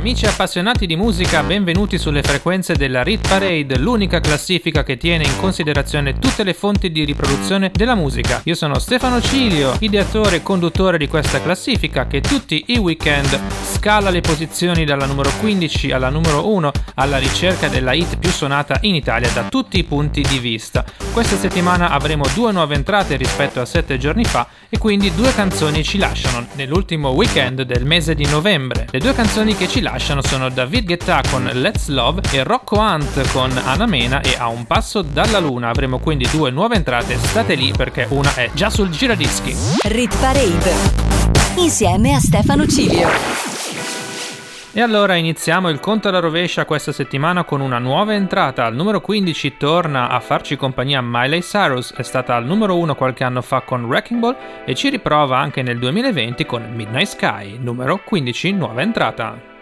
Amici appassionati di musica, benvenuti sulle frequenze della Rit Parade, l'unica classifica che tiene in considerazione tutte le fonti di riproduzione della musica. Io sono Stefano Cilio, ideatore e conduttore di questa classifica che tutti i weekend scala le posizioni dalla numero 15 alla numero 1 alla ricerca della hit più suonata in Italia da tutti i punti di vista. Questa settimana avremo due nuove entrate rispetto a sette giorni fa e quindi due canzoni ci lasciano nell'ultimo weekend del mese di novembre. Le due canzoni che ci lasciano sono David Guetta con Let's Love e Rocco Hunt con Anna Mena e A un passo dalla luna. Avremo quindi due nuove entrate, state lì perché una è già sul giradischi. Rit Parade. Insieme a Stefano Cilio. E allora iniziamo il conto alla rovescia questa settimana con una nuova entrata. Al numero 15 torna a farci compagnia Miley Cyrus, è stata al numero 1 qualche anno fa con Wrecking Ball e ci riprova anche nel 2020 con Midnight Sky, numero 15, nuova entrata.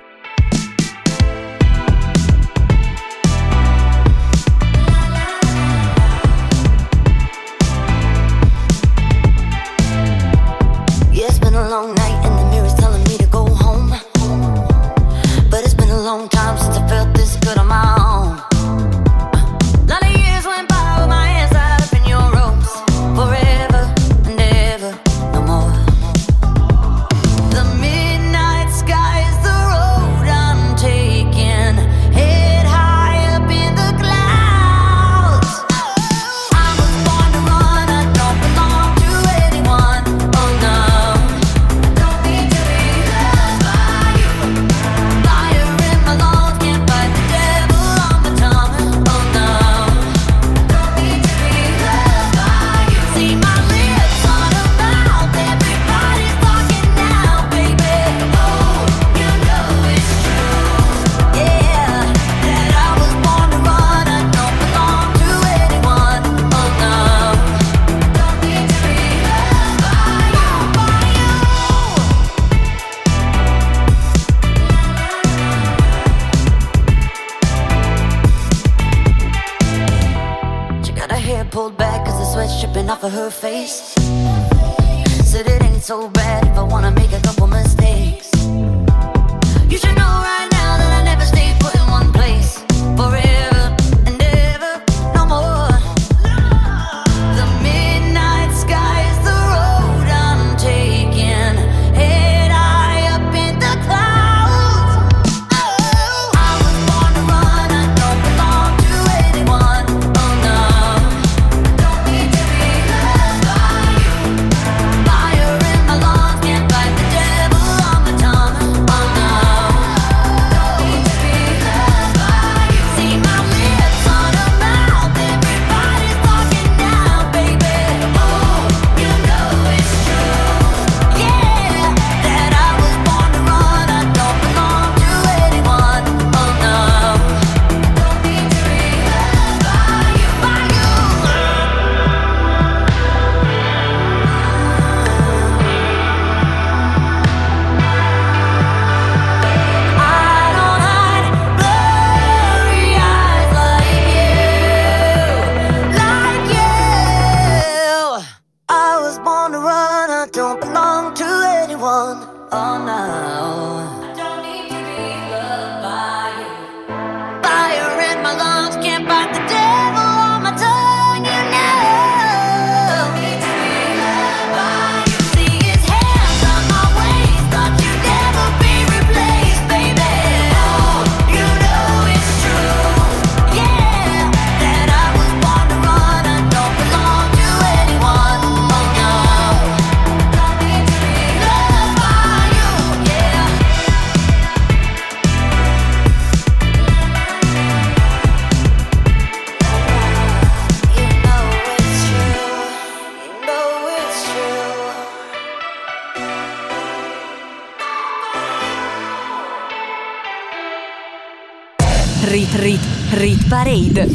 Rit Rit Rit Parade.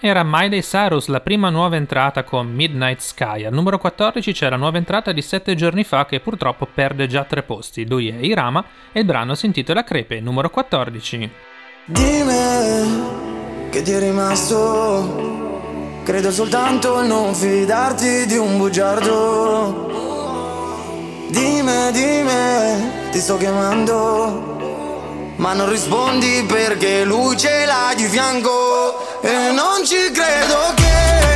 Era Miley Cyrus la prima nuova entrata con Midnight Sky. Al numero 14 c'è la nuova entrata di 7 giorni fa che purtroppo perde già tre posti. Lui è Irama e il brano si intitola Crepe, numero 14. Dimmi che ti è rimasto. Credo soltanto non fidarti di un bugiardo. Dimmi, dimmi, ti sto chiamando. Ma non rispondi perché lui ce l'ha di fianco. E non ci credo che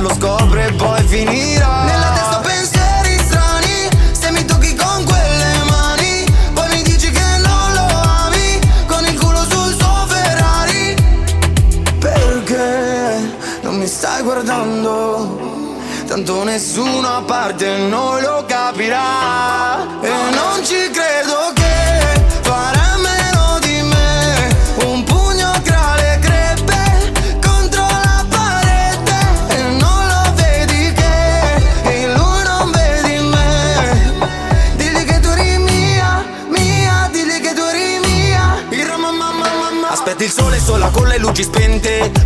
lo scopre poi finirà. Nella testa pensieri strani Se mi tocchi con quelle mani Poi mi dici che non lo ami Con il culo sul suo Ferrari. Perché non mi stai guardando? Tanto nessuno a parte noi lo capirà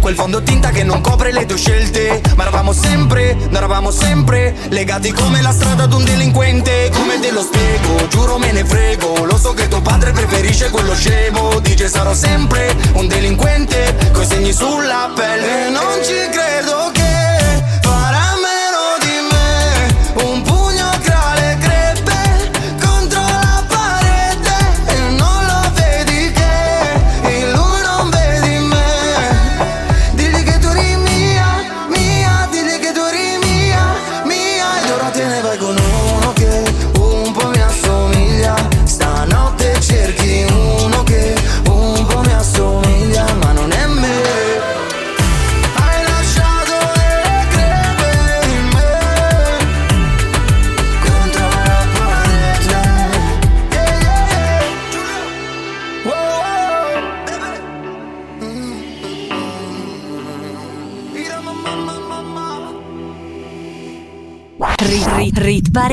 Quel fondo tinta che non copre le tue scelte. Ma eravamo sempre, noi eravamo sempre Legati come la strada ad un delinquente. Come te lo spiego, giuro me ne frego. Lo so che tuo padre preferisce quello scemo. Dice sarò sempre un delinquente Coi segni sulla pelle E non ci credo che farà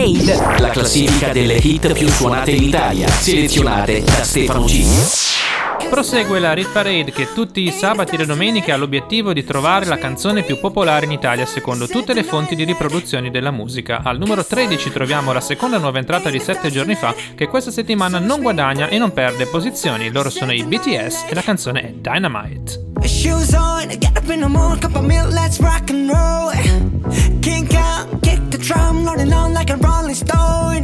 Parade. La classifica delle hit più suonate in Italia, selezionate da Stefano G. Prosegue la Rit Parade che tutti i sabati e le domeniche ha l'obiettivo di trovare la canzone più popolare in Italia secondo tutte le fonti di riproduzioni della musica. Al numero 13 troviamo la seconda nuova entrata di 7 giorni fa che questa settimana non guadagna e non perde posizioni. Loro sono i BTS e la canzone è Dynamite. Shoes on, get up in the morning, cup of milk, let's rock and roll. Kink out, kick drum, rolling on like a rolling stone.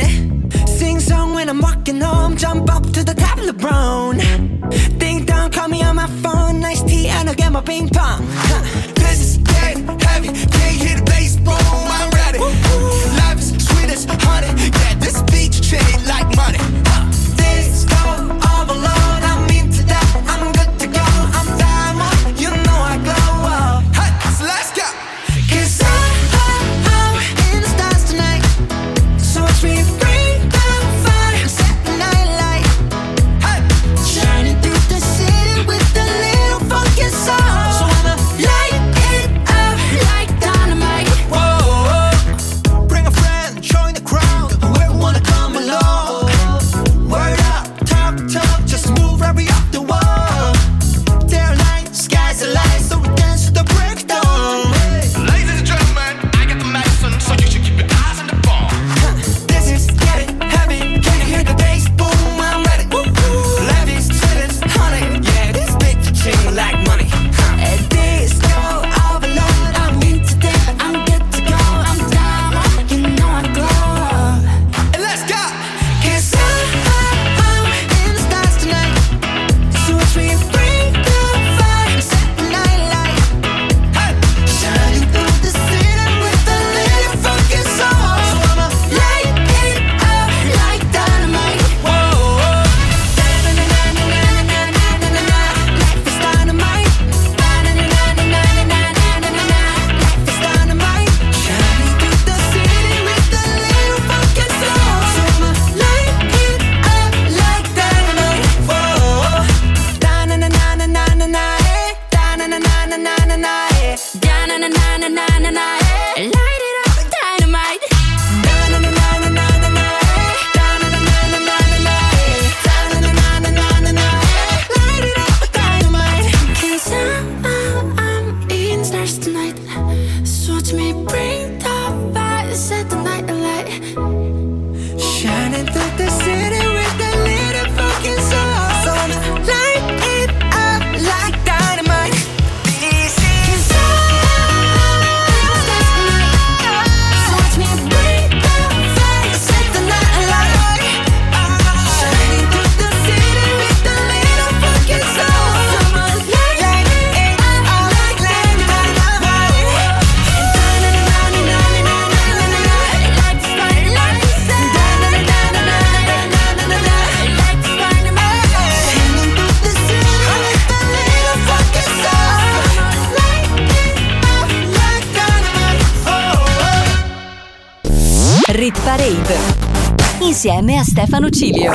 Sing song when I'm walking home, jump up to the top of the brown. Ding dong, call me on my phone, nice tea, and I'll get my ping pong. Huh. This is dead heavy, can't hear the bass boom, I'm ready. Life is sweet as honey, yeah, this beach chain like money. Insieme a Stefano Cilio.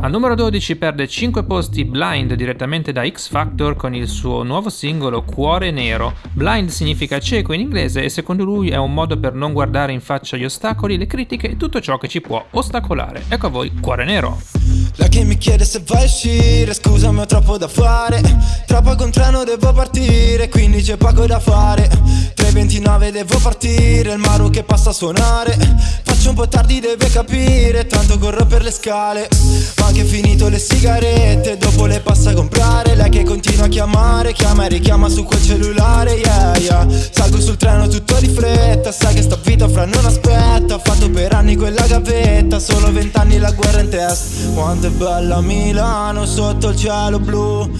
Al numero 12 perde 5 posti Blind direttamente da X Factor con il suo nuovo singolo Cuore Nero. Blind significa cieco in inglese e secondo lui è un modo per non guardare in faccia gli ostacoli, le critiche e tutto ciò che ci può ostacolare. Ecco a voi Cuore Nero. La che mi chiede se vai a uscire, scusami ho troppo da fare. Troppo con treno devo partire, quindi c'è poco da fare. 3.29 devo partire, il Maru che passa a suonare. Faccio un po' tardi deve capire, tanto corro per le scale. Ma anche finito le sigarette, dopo le passa a comprare. Lei che continua a chiamare, chiama e richiama su quel cellulare, yeah yeah. Salgo sul treno tutto di fretta, sai che sta vita fra non aspetta. Ho fatto per anni quella gavetta, solo vent'anni la guerra in testa Quanto è bella Milano sotto il cielo blu.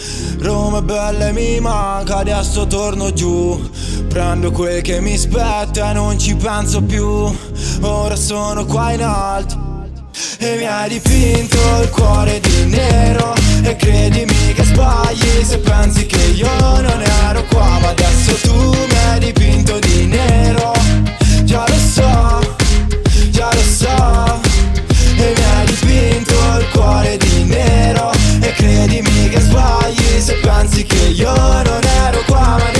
Roma è bella e mi manca, adesso torno giù. Prendo quel che mi spetta e non ci penso più. Ora sono qua in alto e mi hai dipinto il cuore di nero. E credimi che sbagli se pensi che io non ero qua Ma adesso tu mi hai dipinto di nero. Già lo so, già lo so dipinto il cuore di nero. E credimi che sbagli se pensi che io non ero qua Ma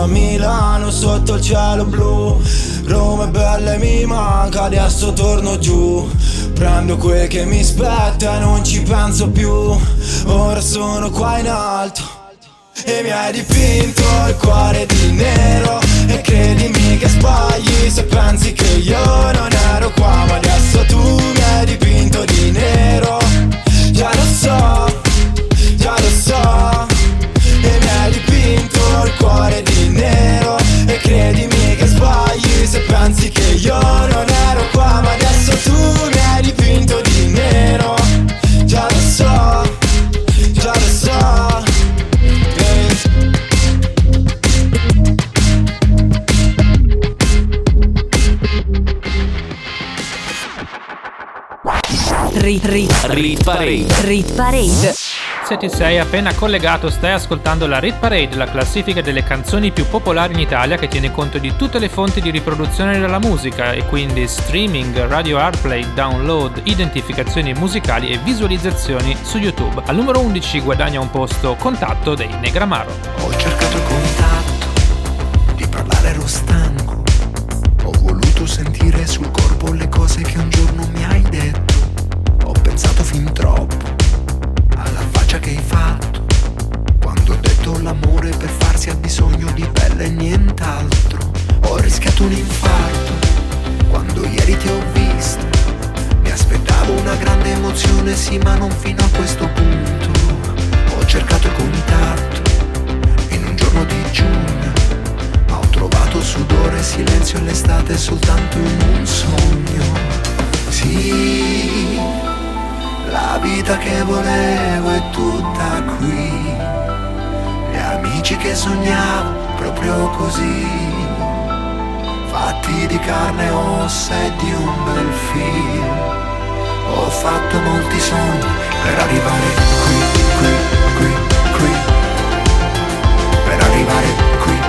bella Milano sotto il cielo blu. Roma è bella e mi manca, adesso torno giù. Prendo quel che mi spetta e non ci penso più. Ora sono qua in alto. E mi hai dipinto il cuore di nero. E credimi che sbagli se pensi che io non ero qua Ma adesso tu mi hai dipinto di nero. Già lo so, già lo so cuore di nero E credimi che sbagli se pensi che io non ero qua Ma adesso tu mi hai dipinto di nero Già lo so, già lo so Rit, rit, Rit Parade. rit parade. Se ti sei appena collegato stai ascoltando la Rit Parade, la classifica delle canzoni più popolari in Italia che tiene conto di tutte le fonti di riproduzione della musica e quindi streaming, radio airplay, download, identificazioni musicali e visualizzazioni su YouTube. Al numero 11 guadagna un posto Contatto dei Negramaro. Ho cercato contatto, di parlare ero stanco. Ho voluto sentire sul corpo le cose che un giorno mi hai detto. Ho pensato fin troppo faccia che hai fatto. Quando ho detto l'amore per farsi ha bisogno di pelle e nient'altro. Ho rischiato un infarto quando ieri ti ho visto. Mi aspettavo una grande emozione, sì, ma non fino a questo punto. Ho cercato contatto in un giorno di giugno, ma ho trovato sudore, silenzio e l'estate soltanto in un sogno. Sì, la vita che volevo è tutta qui. Gli amici che sognavo proprio così. Fatti di carne e ossa e di un bel film. Ho fatto molti sogni per arrivare qui, qui, qui, qui. Per arrivare qui,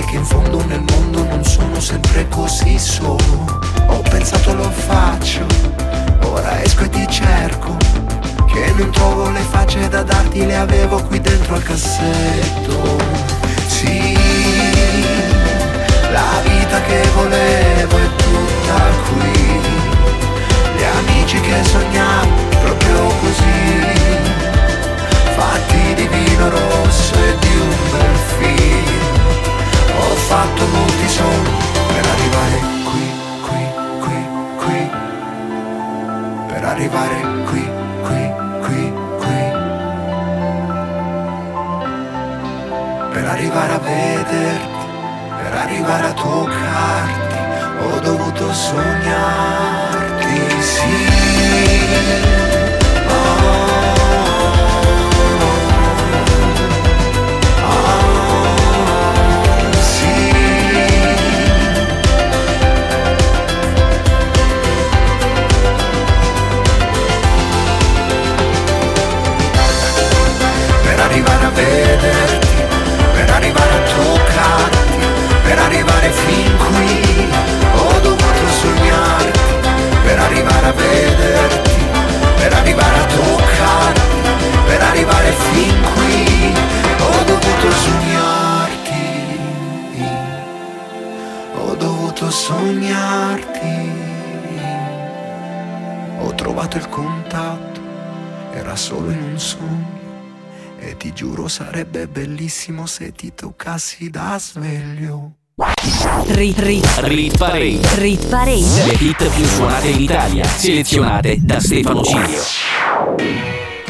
capire che in fondo nel mondo non sono sempre così solo. Ho pensato lo faccio, ora esco e ti cerco. Che non trovo le facce da darti, le avevo qui dentro al cassetto. Sì, la vita che volevo è tutta qui. Gli amici che sognavo proprio così. Fatto molti sogni per arrivare qui, qui, qui, qui. Per arrivare qui, qui, qui, qui. Per arrivare a vederti, per arrivare a toccarti, ho dovuto sognarti, sì. Arrivare fin qui, ho dovuto sognarti, per arrivare a vederti, per arrivare a toccarti, per arrivare fin qui, ho dovuto sognarti, ho dovuto sognarti, ho trovato il contatto, era solo in un sogno. E ti giuro sarebbe bellissimo se ti toccassi da sveglio. Rit, rit, Rit Parade. rit parade. Le hit più suonate in Italia, selezionate da Stefano Cilio.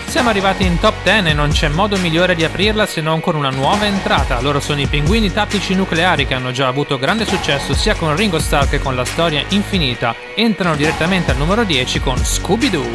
Siamo arrivati in top 10 e non c'è modo migliore di aprirla se non con una nuova entrata. Loro sono i pinguini tattici nucleari che hanno già avuto grande successo sia con Ringo Starr che con la storia infinita. Entrano direttamente al numero 10 con Scooby-Doo.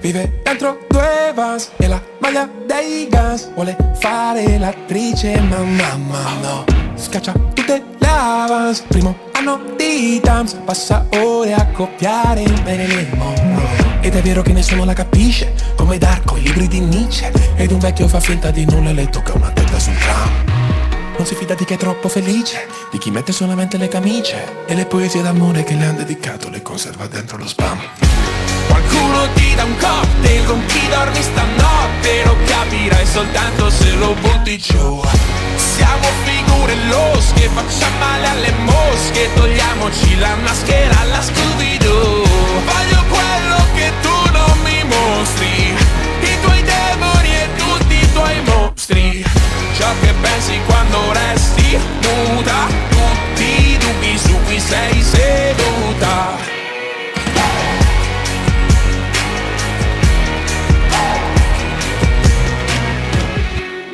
Vive dentro due vans e la maglia dei Guns Vuole fare l'attrice ma mamma no Scaccia tutte le avance. Primo anno di Tams Passa ore a copiare il mondo. Ed è vero che nessuno la capisce Come Darko, i libri di Nietzsche. Ed un vecchio fa finta di nulla e le tocca una testa sul tram. Non si fida di chi è troppo felice, di chi mette solamente le camicie e le poesie d'amore che le han dedicato le conserva dentro lo spam. Qualcuno ti dà un cocktail con chi dormi stanotte Lo capirai soltanto se lo butti giù. Siamo figure losche, facciamo male alle mosche Togliamoci la maschera alla Scooby-Doo. Voglio quello che tu non mi mostri I tuoi demoni e tutti i tuoi mostri. Ciò che pensi quando resti nuda Tutti i dubbi su cui sei seduta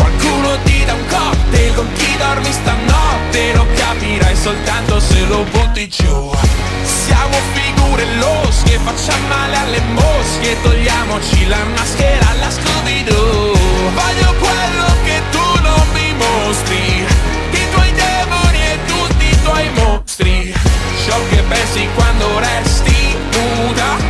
Qualcuno ti dà un cocktail con chi dormi stanotte Lo capirai soltanto se lo butti giù. Siamo figure losche, facciamo male alle mosche Togliamoci la maschera alla Scooby-Doo. Voglio quello che tu non mi mostri I tuoi demoni e tutti i tuoi mostri. Ciò che pensi quando resti nuda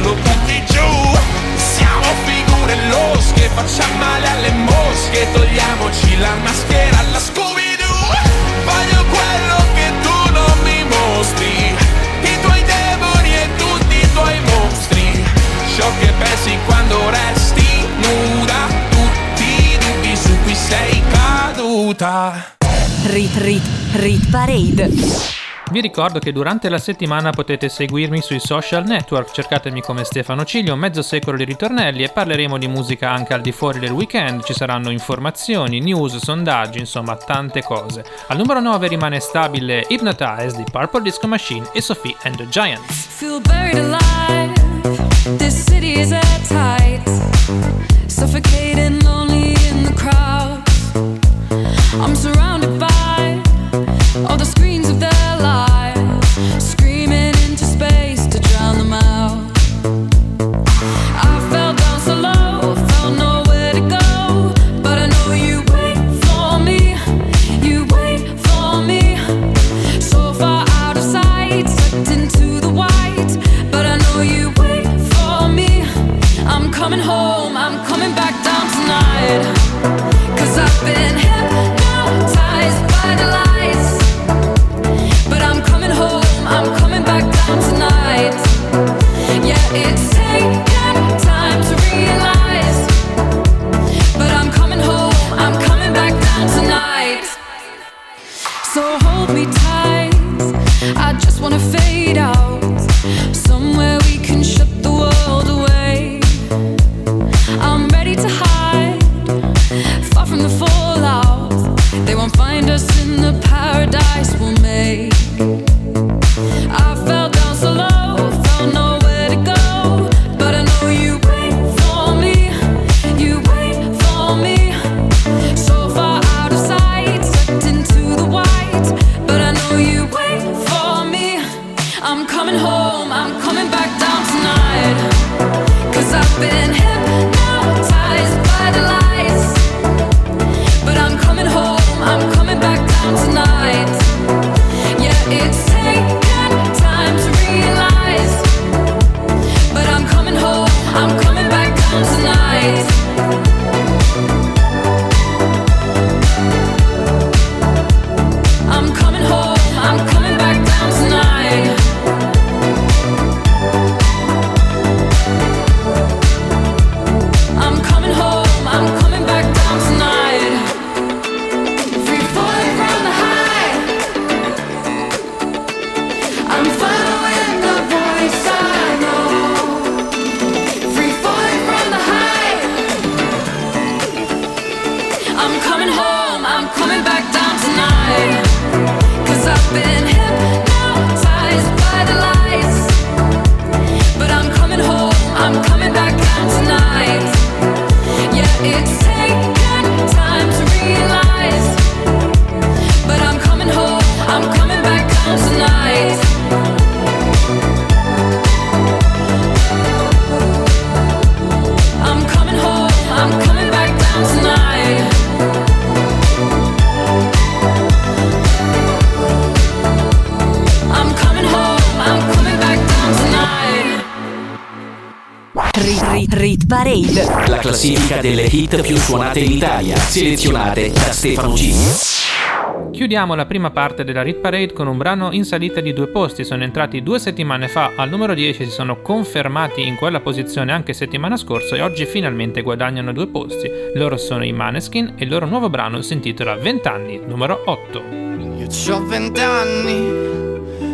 lo butti giù. Siamo figure losche, facciamo male alle mosche. Togliamoci la maschera alla Scooby-Doo. Voglio quello che tu non mi mostri. I tuoi demoni e tutti i tuoi mostri. Ciò che pensi quando resti nuda. Tutti i dubbi su cui sei caduta. Rit Rit Rit Parade vi ricordo che durante la settimana potete seguirmi sui social network, cercatemi come Stefano Ciglio, mezzo secolo di ritornelli e parleremo di musica anche al di fuori del weekend, ci saranno informazioni, news, sondaggi, insomma tante cose. Al numero 9 rimane stabile Hypnotize di Purple Disco Machine e Sophie and the Giants. Feel buried alive. This city is at. Suffocating lonely in the crowd. I'm surrounded by all the Parade, la classifica delle hit più suonate in Italia, selezionate da Stefano G. Chiudiamo la prima parte della Rit Parade con un brano in salita di due posti. Sono entrati due settimane fa al numero 10, si sono confermati in quella posizione anche settimana scorsa e oggi finalmente guadagnano due posti. Loro sono i Maneskin e il loro nuovo brano si intitola 20 anni, numero 8. Io ho 20 anni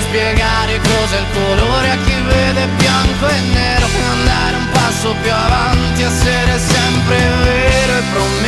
spiegare cos'è il colore a chi vede bianco e nero, andare un passo più avanti, essere sempre vero e prometti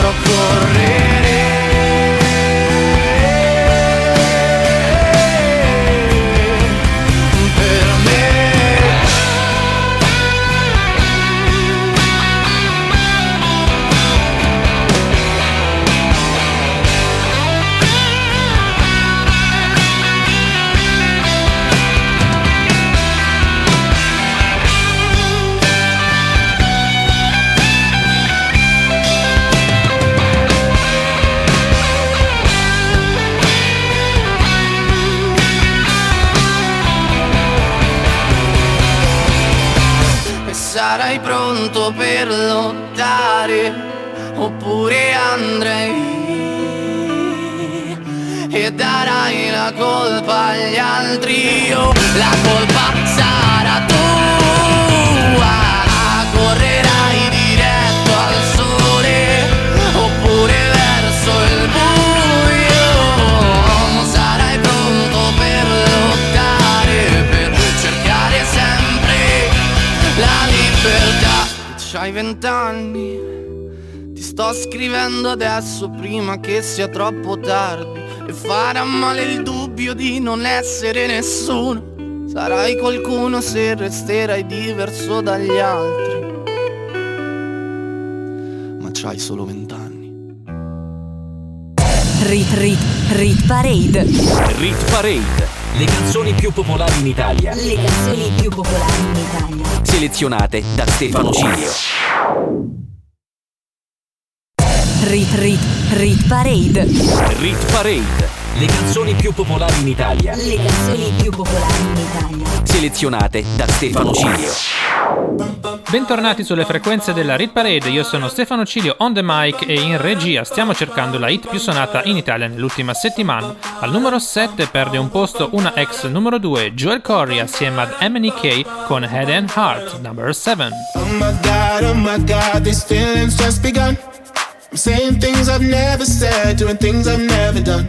dovrò correre la colpa sarà tua. Correrai diretto al sole Oppure verso il buio. Sarai pronto per lottare Per cercare sempre la libertà. C'hai vent'anni Ti sto scrivendo adesso prima che sia troppo tardi E farà male il dubbio di non essere nessuno Sarai qualcuno se resterai diverso dagli altri Ma c'hai solo vent'anni Rit Rit Rit Parade. Rit Parade. Le canzoni più popolari in Italia. Le canzoni più popolari in Italia. Selezionate da Stefano Cilio. Rit Rit Rit Parade. Rit Parade. Le canzoni più popolari in Italia. Le canzoni più popolari in Italia. Selezionate da Stefano Cilio. Bentornati sulle frequenze della Rit Parade, io sono Stefano Cilio on the mic e in regia stiamo cercando la hit più suonata in Italia nell'ultima settimana. Al numero 7 perde un posto una ex numero 2, Joel Corey assieme ad MNK con Head and Heart, number 7. Oh my god, oh my god, these feelings just begun. I'm saying things I've never said, doing things I've never done.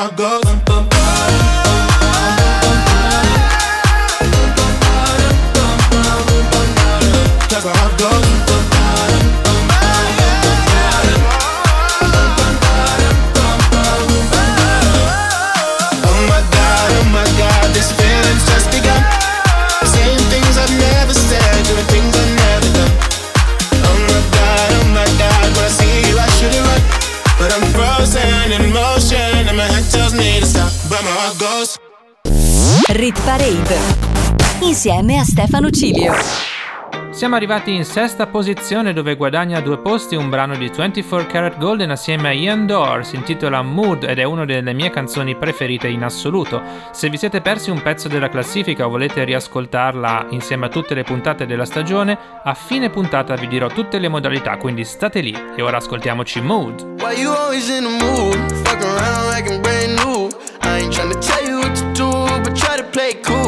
I go. Insieme a Stefano Cilio. Siamo arrivati in sesta posizione dove guadagna due posti un brano di 24 Karat Golden assieme a Ian Dorr, si intitola Mood ed è una delle mie canzoni preferite in assoluto. Se vi siete persi un pezzo della classifica o volete riascoltarla insieme a tutte le puntate della stagione, a fine puntata vi dirò tutte le modalità, quindi state lì e ora ascoltiamoci Mood. Why you always in the mood? Fuck around like I'm brand new. I ain't tryna tell you what to do, but try to play cool.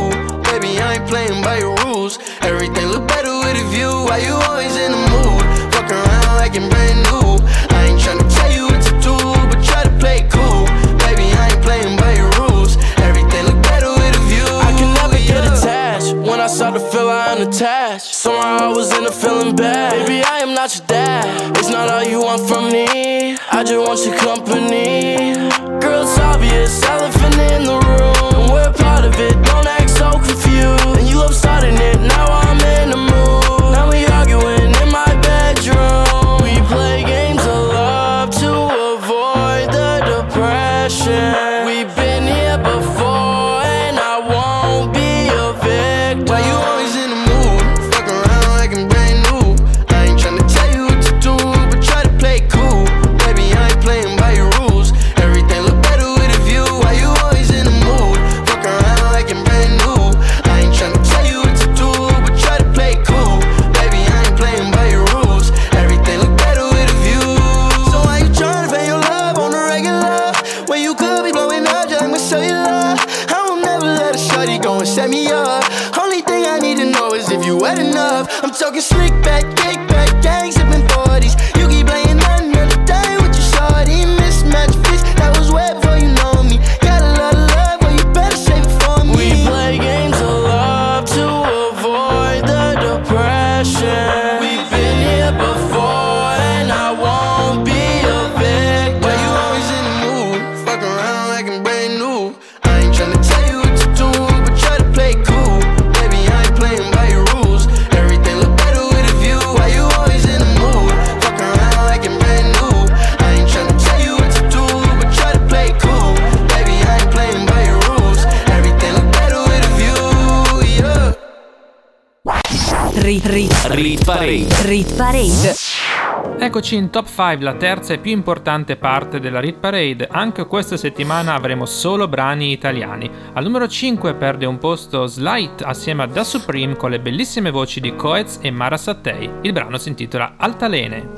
Baby, I ain't playing by your rules. Everything look better with a view. Why you always in the mood? Fuck around like I'm brand new. I ain't tryna tell you what to do, but try to play cool. Baby, I ain't playing by your rules. Everything look better with a view. I can never get attached. When I start to feel I unattached, somehow I was in a feeling bad. Baby, I am not your dad. It's not all you want from me. I just want your company. Girl, it's obvious, elephant in the room. And we're part of it. Don't act so confused. And you love starting it. Now I'm in the rit parade. Eccoci in top 5, la terza e più importante parte della Rit Parade. Anche questa settimana avremo solo brani italiani. Al numero 5 perde un posto Slight assieme a Da Supreme con le bellissime voci di Coez e Mara Sattei. Il brano si intitola Altalene.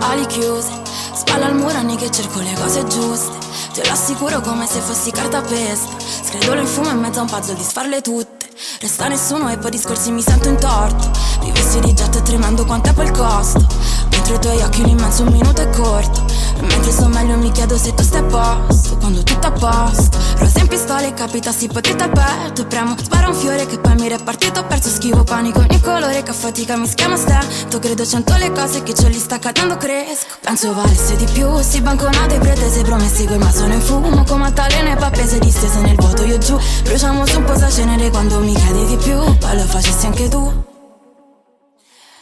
Ali chiuse, spalla al muro anni che cerco le cose giuste. Te lo assicuro come se fossi cartapesta. Scredolo in fumo in mezzo a un puzzle di sfarle tutte. Resta nessuno e poi discorsi mi sento in torto. Vivessi di jet tremando quanto è poi il costo. Mentre i tuoi occhi un immenso minuto è corto. Mentre sto meglio mi chiedo se tu stai a posto. Quando tutto a posto. Rosa in pistola e capitassi potete aperto. Premo, spara un fiore che poi mi è partito. Ho perso schivo panico ogni colore che a fatica mi schiama stento. Credo cento le cose che ce li sta cadendo cresco. Penso valesse di più. Si banconate pretese promessi col ma sono in fumo. Come altalene pappese distese nel vuoto io giù. Bruciamo su un po' cenere quando mi chiedi di più. Poi lo facessi anche tu.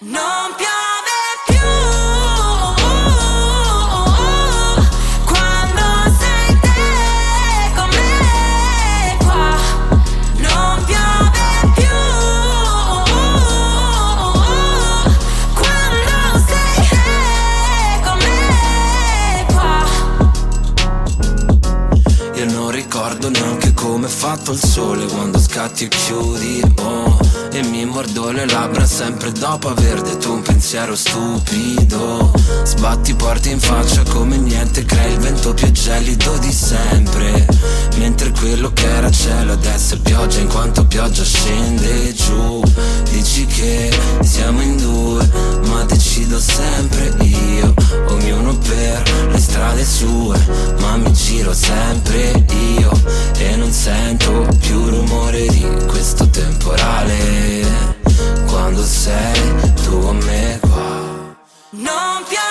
Non più fatto il sole quando scatti e chiudi oh, E mi mordo le labbra sempre dopo aver detto un pensiero stupido. Sbatti porti in faccia come niente crei il vento più gelido di sempre. Mentre quello che era cielo adesso è pioggia in quanto pioggia scende giù. Dici che siamo in due ma decido sempre io. Ognuno per le strade sue ma mi giro sempre io. E non sento più rumore di questo temporale. Quando sei tu con me qua Non piove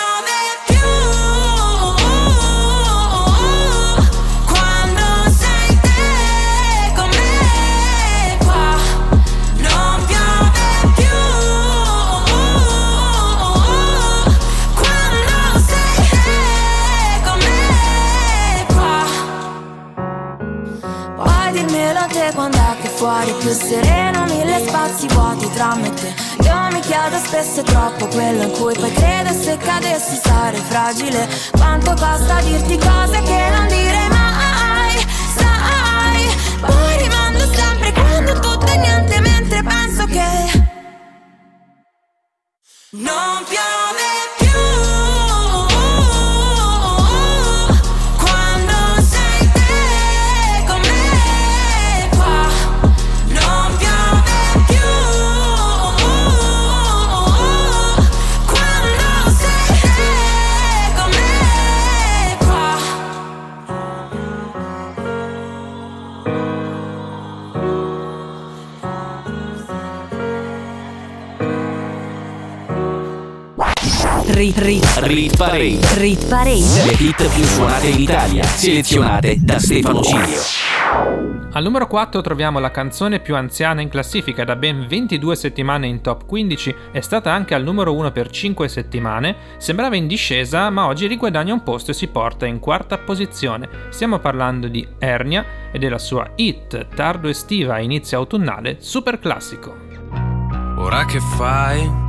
fuori più sereno, mille spazi vuoti tra me te. Io mi chiedo spesso è troppo quello in cui poi credo se cadessi sarei fragile. Quanto costa dirti cose che non direi mai, sai? Poi rimando sempre quando tutto è niente mentre penso che non piove Rit, rit, Parade. Rit Parade. Le hit più suonate in Italia, selezionate da Stefano Cilio. Al numero 4 troviamo la canzone più anziana in classifica da ben 22 settimane in top 15, è stata anche al numero 1 per 5 settimane, sembrava in discesa ma oggi riguadagna un posto e si porta in quarta posizione. Stiamo parlando di Ernia e della sua hit tardo estiva e inizio autunnale super classico. Ora che fai?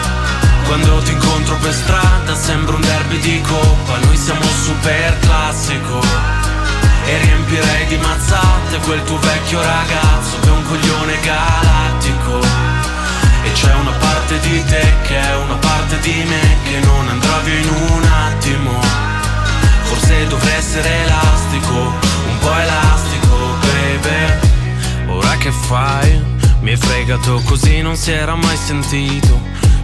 Quando ti incontro per strada sembra un derby di coppa Noi siamo super classico. E riempirei di mazzate quel tuo vecchio ragazzo Che è un coglione galattico. E c'è una parte di te che è una parte di me Che non andrà via in un attimo. Forse dovrei essere elastico Un po' elastico, baby. Ora che fai? Mi hai fregato così non si era mai sentito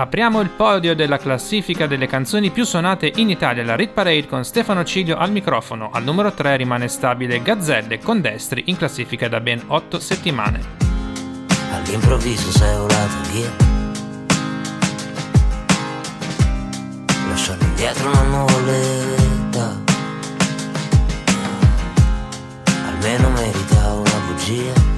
Apriamo il podio della classifica delle canzoni più suonate in Italia, la Rit Parade con Stefano Ciglio al microfono. Al numero 3 rimane stabile Gazzelle con Destri in classifica da ben 8 settimane. All'improvviso sei volato via. Lasciando indietro una nuvoletta. Almeno merita una bugia.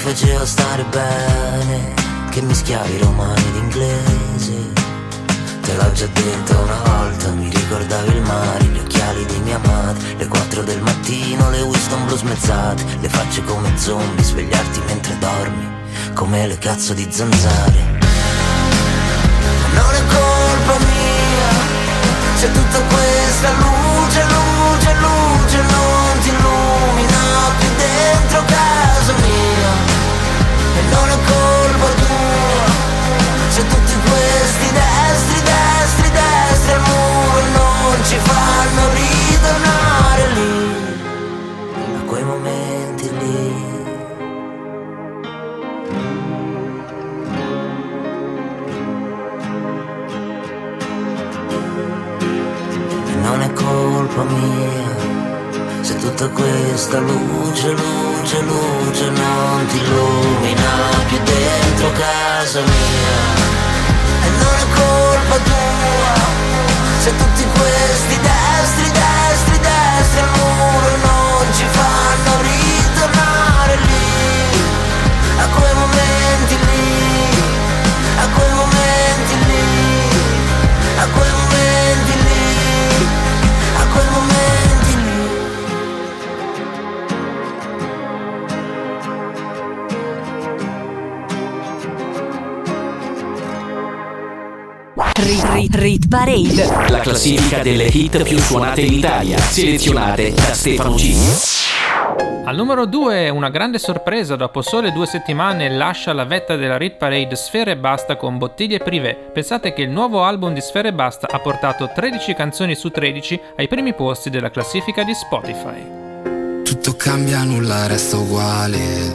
faceva stare bene che mischiavi romani ed inglese Te l'ho già detto una volta, mi ricordavi il mare, gli occhiali di mia madre, le 4 del mattino, le Winston blu smezzate, le facce come zombie, svegliarti mentre dormi, come le cazzo di zanzare. Non è colpa mia, se tutta questa luce, luce, luce non ti illumina più dentro casa fanno ritornare lì, a quei momenti lì. E non è colpa mia se tutta questa luce, luce, luce non ti illumina più dentro casa mia se tutti questi destri, Parade. La classifica delle hit più suonate in Italia, selezionate da Stefano G. Al numero 2, una grande sorpresa, dopo sole due settimane lascia la vetta della Rit Parade Sfere e Basta con Bottiglie Privé. Pensate che il nuovo album di Sfere e Basta ha portato 13 canzoni su 13 ai primi posti della classifica di Spotify. Tutto cambia, nulla resta uguale.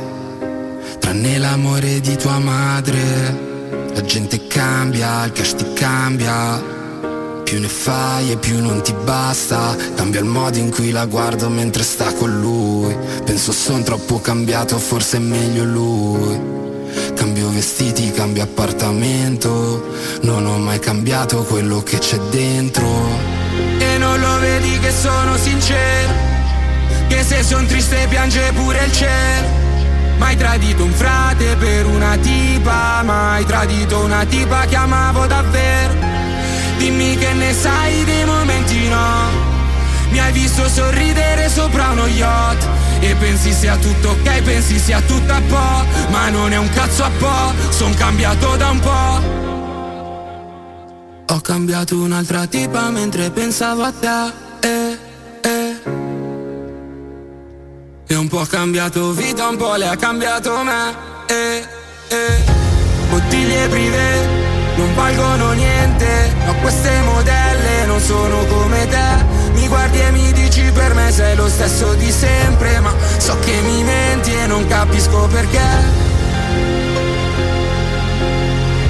Tranne l'amore di tua madre. La gente cambia, il cash ti cambia. Più ne fai e più non ti basta. Cambia il modo in cui la guardo mentre sta con lui. Penso son troppo cambiato, forse è meglio lui. Cambio vestiti, cambio appartamento. Non ho mai cambiato quello che c'è dentro. E non lo vedi che sono sincero Che se son triste piange pure il cielo Mai tradito un frate per una tipa Mai tradito una tipa che amavo davvero Dimmi che ne sai dei momenti no Mi hai visto sorridere sopra uno yacht E pensi sia tutto ok, pensi sia tutto a po' Ma non è un cazzo a po', son cambiato da un po' Ho cambiato un'altra tipa mentre pensavo a te. Eh, eh. E un po' ha cambiato vita, un po' le ha cambiato me eh, eh. Bottiglie privé non valgono niente. Ma queste modelle non sono come te. Mi guardi e mi dici per me sei lo stesso di sempre. Ma so che mi menti e non capisco perché.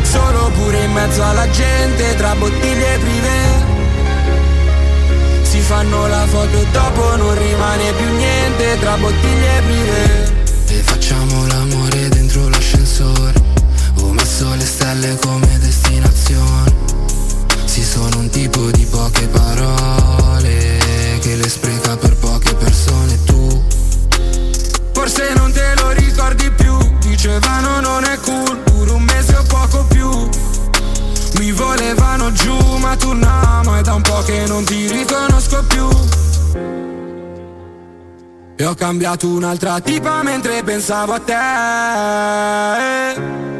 Solo pure in mezzo alla gente tra bottiglie privé si fanno la foto e dopo non rimane più niente tra bottiglie prive. E facciamo l'amore dentro l'ascensore Ho messo le stelle come destinazione. Forse sono un tipo di poche parole Che le spreca per poche persone. Tu Forse non te lo ricordi più. Dicevano non è cool Pure un mese o poco più. Mi volevano giù ma tu no Ma è da un po' che non ti riconosco più. E ho cambiato un'altra tipa mentre pensavo a te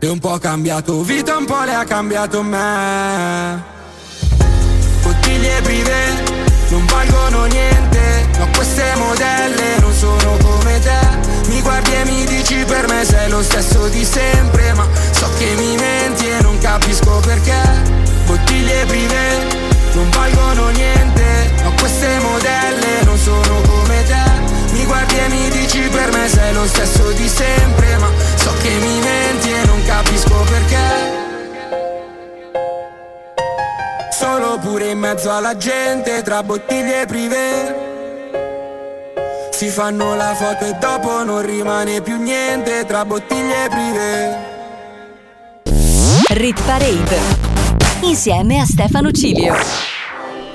E un po' cambiato vita, un po' le ha cambiato me. Bottiglie prive non valgono niente. Ma queste modelle non sono come te. Mi guardi e mi dici per me sei lo stesso di sempre. Ma so che mi menti e non capisco perché. Bottiglie prive non valgono niente. Ma queste modelle non sono come te. Mi guardi e mi dici per me sei lo stesso di sempre pure in mezzo alla gente tra bottiglie prive si fanno la foto e dopo non rimane più niente tra bottiglie prive. Rit Parade insieme a Stefano Cilio.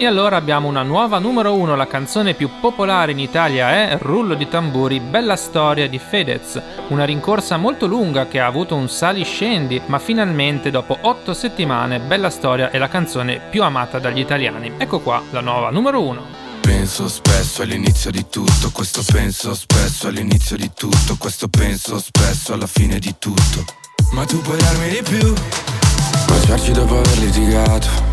E allora abbiamo una nuova numero 1, la canzone più popolare in Italia è Rullo di tamburi, Bella storia di Fedez, una rincorsa molto lunga che ha avuto un sali-scendi, ma finalmente dopo 8 settimane Bella storia è la canzone più amata dagli italiani. Ecco qua la nuova numero 1. Penso spesso all'inizio di tutto, questo penso spesso all'inizio di tutto, questo penso spesso alla fine di tutto. Ma tu puoi darmi di più Baciarci dopo aver litigato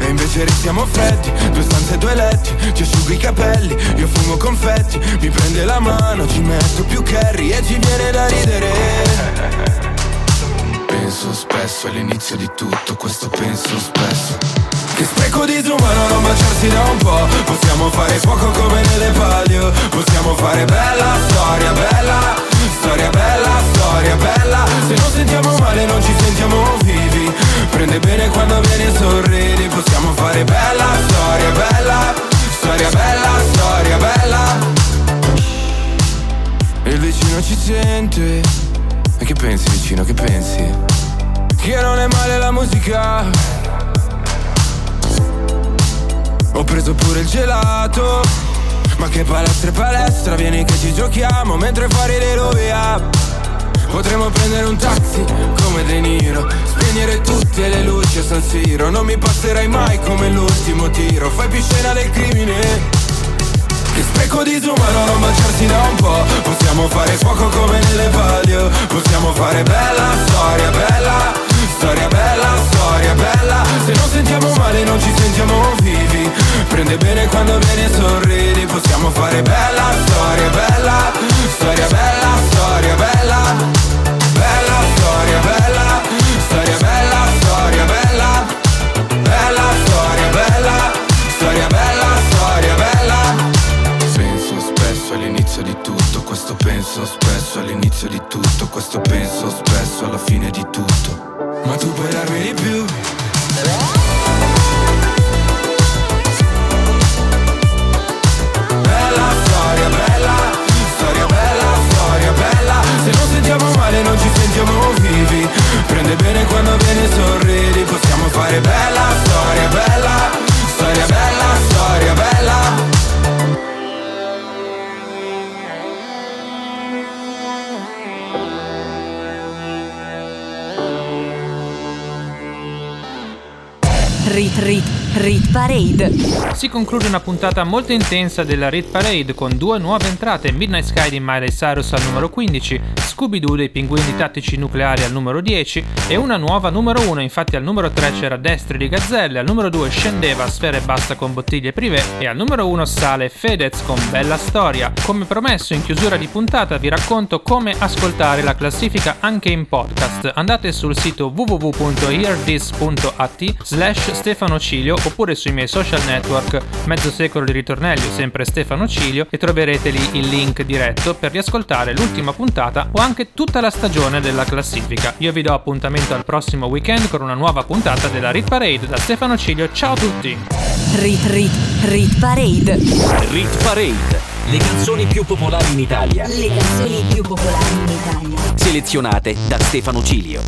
e invece restiamo freddi, due stanze e due letti Ti asciugo i capelli, io fumo confetti Mi prende la mano, ci metto più curry E ci viene da ridere. Penso spesso all'inizio di tutto, questo penso spesso. Che spreco disumano non baciarsi da un po' Possiamo fare fuoco come nelle palio. Possiamo fare bella storia, bella Storia bella, storia bella. Se non sentiamo male non ci sentiamo vivi Prende bene quando vieni e sorridi Possiamo fare bella storia bella Storia bella, storia bella. Il vicino ci sente. E che pensi vicino, che pensi? Che non è male la musica. Ho preso pure il gelato. Ma che palestra e palestra Vieni che ci giochiamo Mentre fuori le rovia Potremmo prendere un taxi come De Niro. Spegnere tutte le luci a San Siro. Non mi passerai mai come l'ultimo tiro. Fai più scena del crimine. Che spreco disumano non baciarsi da un po' Possiamo fare fuoco come nelle palio. Possiamo fare bella storia bella. Storia bella, storia bella. Se non sentiamo male non ci sentiamo vivi. Prende bene quando vieni e sorridi. Possiamo fare bella storia bella. Storia bella, storia Bella questo penso spesso all'inizio di tutto, questo penso spesso alla fine di tutto. Ma tu puoi darmi di più Si conclude una puntata molto intensa della Rit Parade con due nuove entrate, Midnight Sky di Miley Cyrus al numero 15, Scooby-Doo dei pinguini tattici nucleari al numero 10 e una nuova numero 1, infatti al numero 3 c'era Destri di Gazzelle, al numero 2 scendeva Sfera e Basta con Bottiglie Privé e al numero 1 sale Fedez con Bella Storia. Come promesso in chiusura di puntata vi racconto come ascoltare la classifica anche in podcast. Andate sul sito www.hearthis.at slash Stefano Cilio oppure sui miei social network Mezzo secolo di ritornelli sempre Stefano Cilio e troverete lì il link diretto per riascoltare l'ultima puntata o anche tutta la stagione della classifica. Io vi do appuntamento al prossimo weekend con una nuova puntata della Rit Parade da Stefano Cilio. Ciao a tutti! Rit Rit Rit Parade. Rit Parade. Le canzoni più popolari in Italia. Le canzoni più popolari in Italia. Selezionate da Stefano Cilio.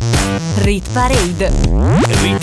Rit Parade. Rit,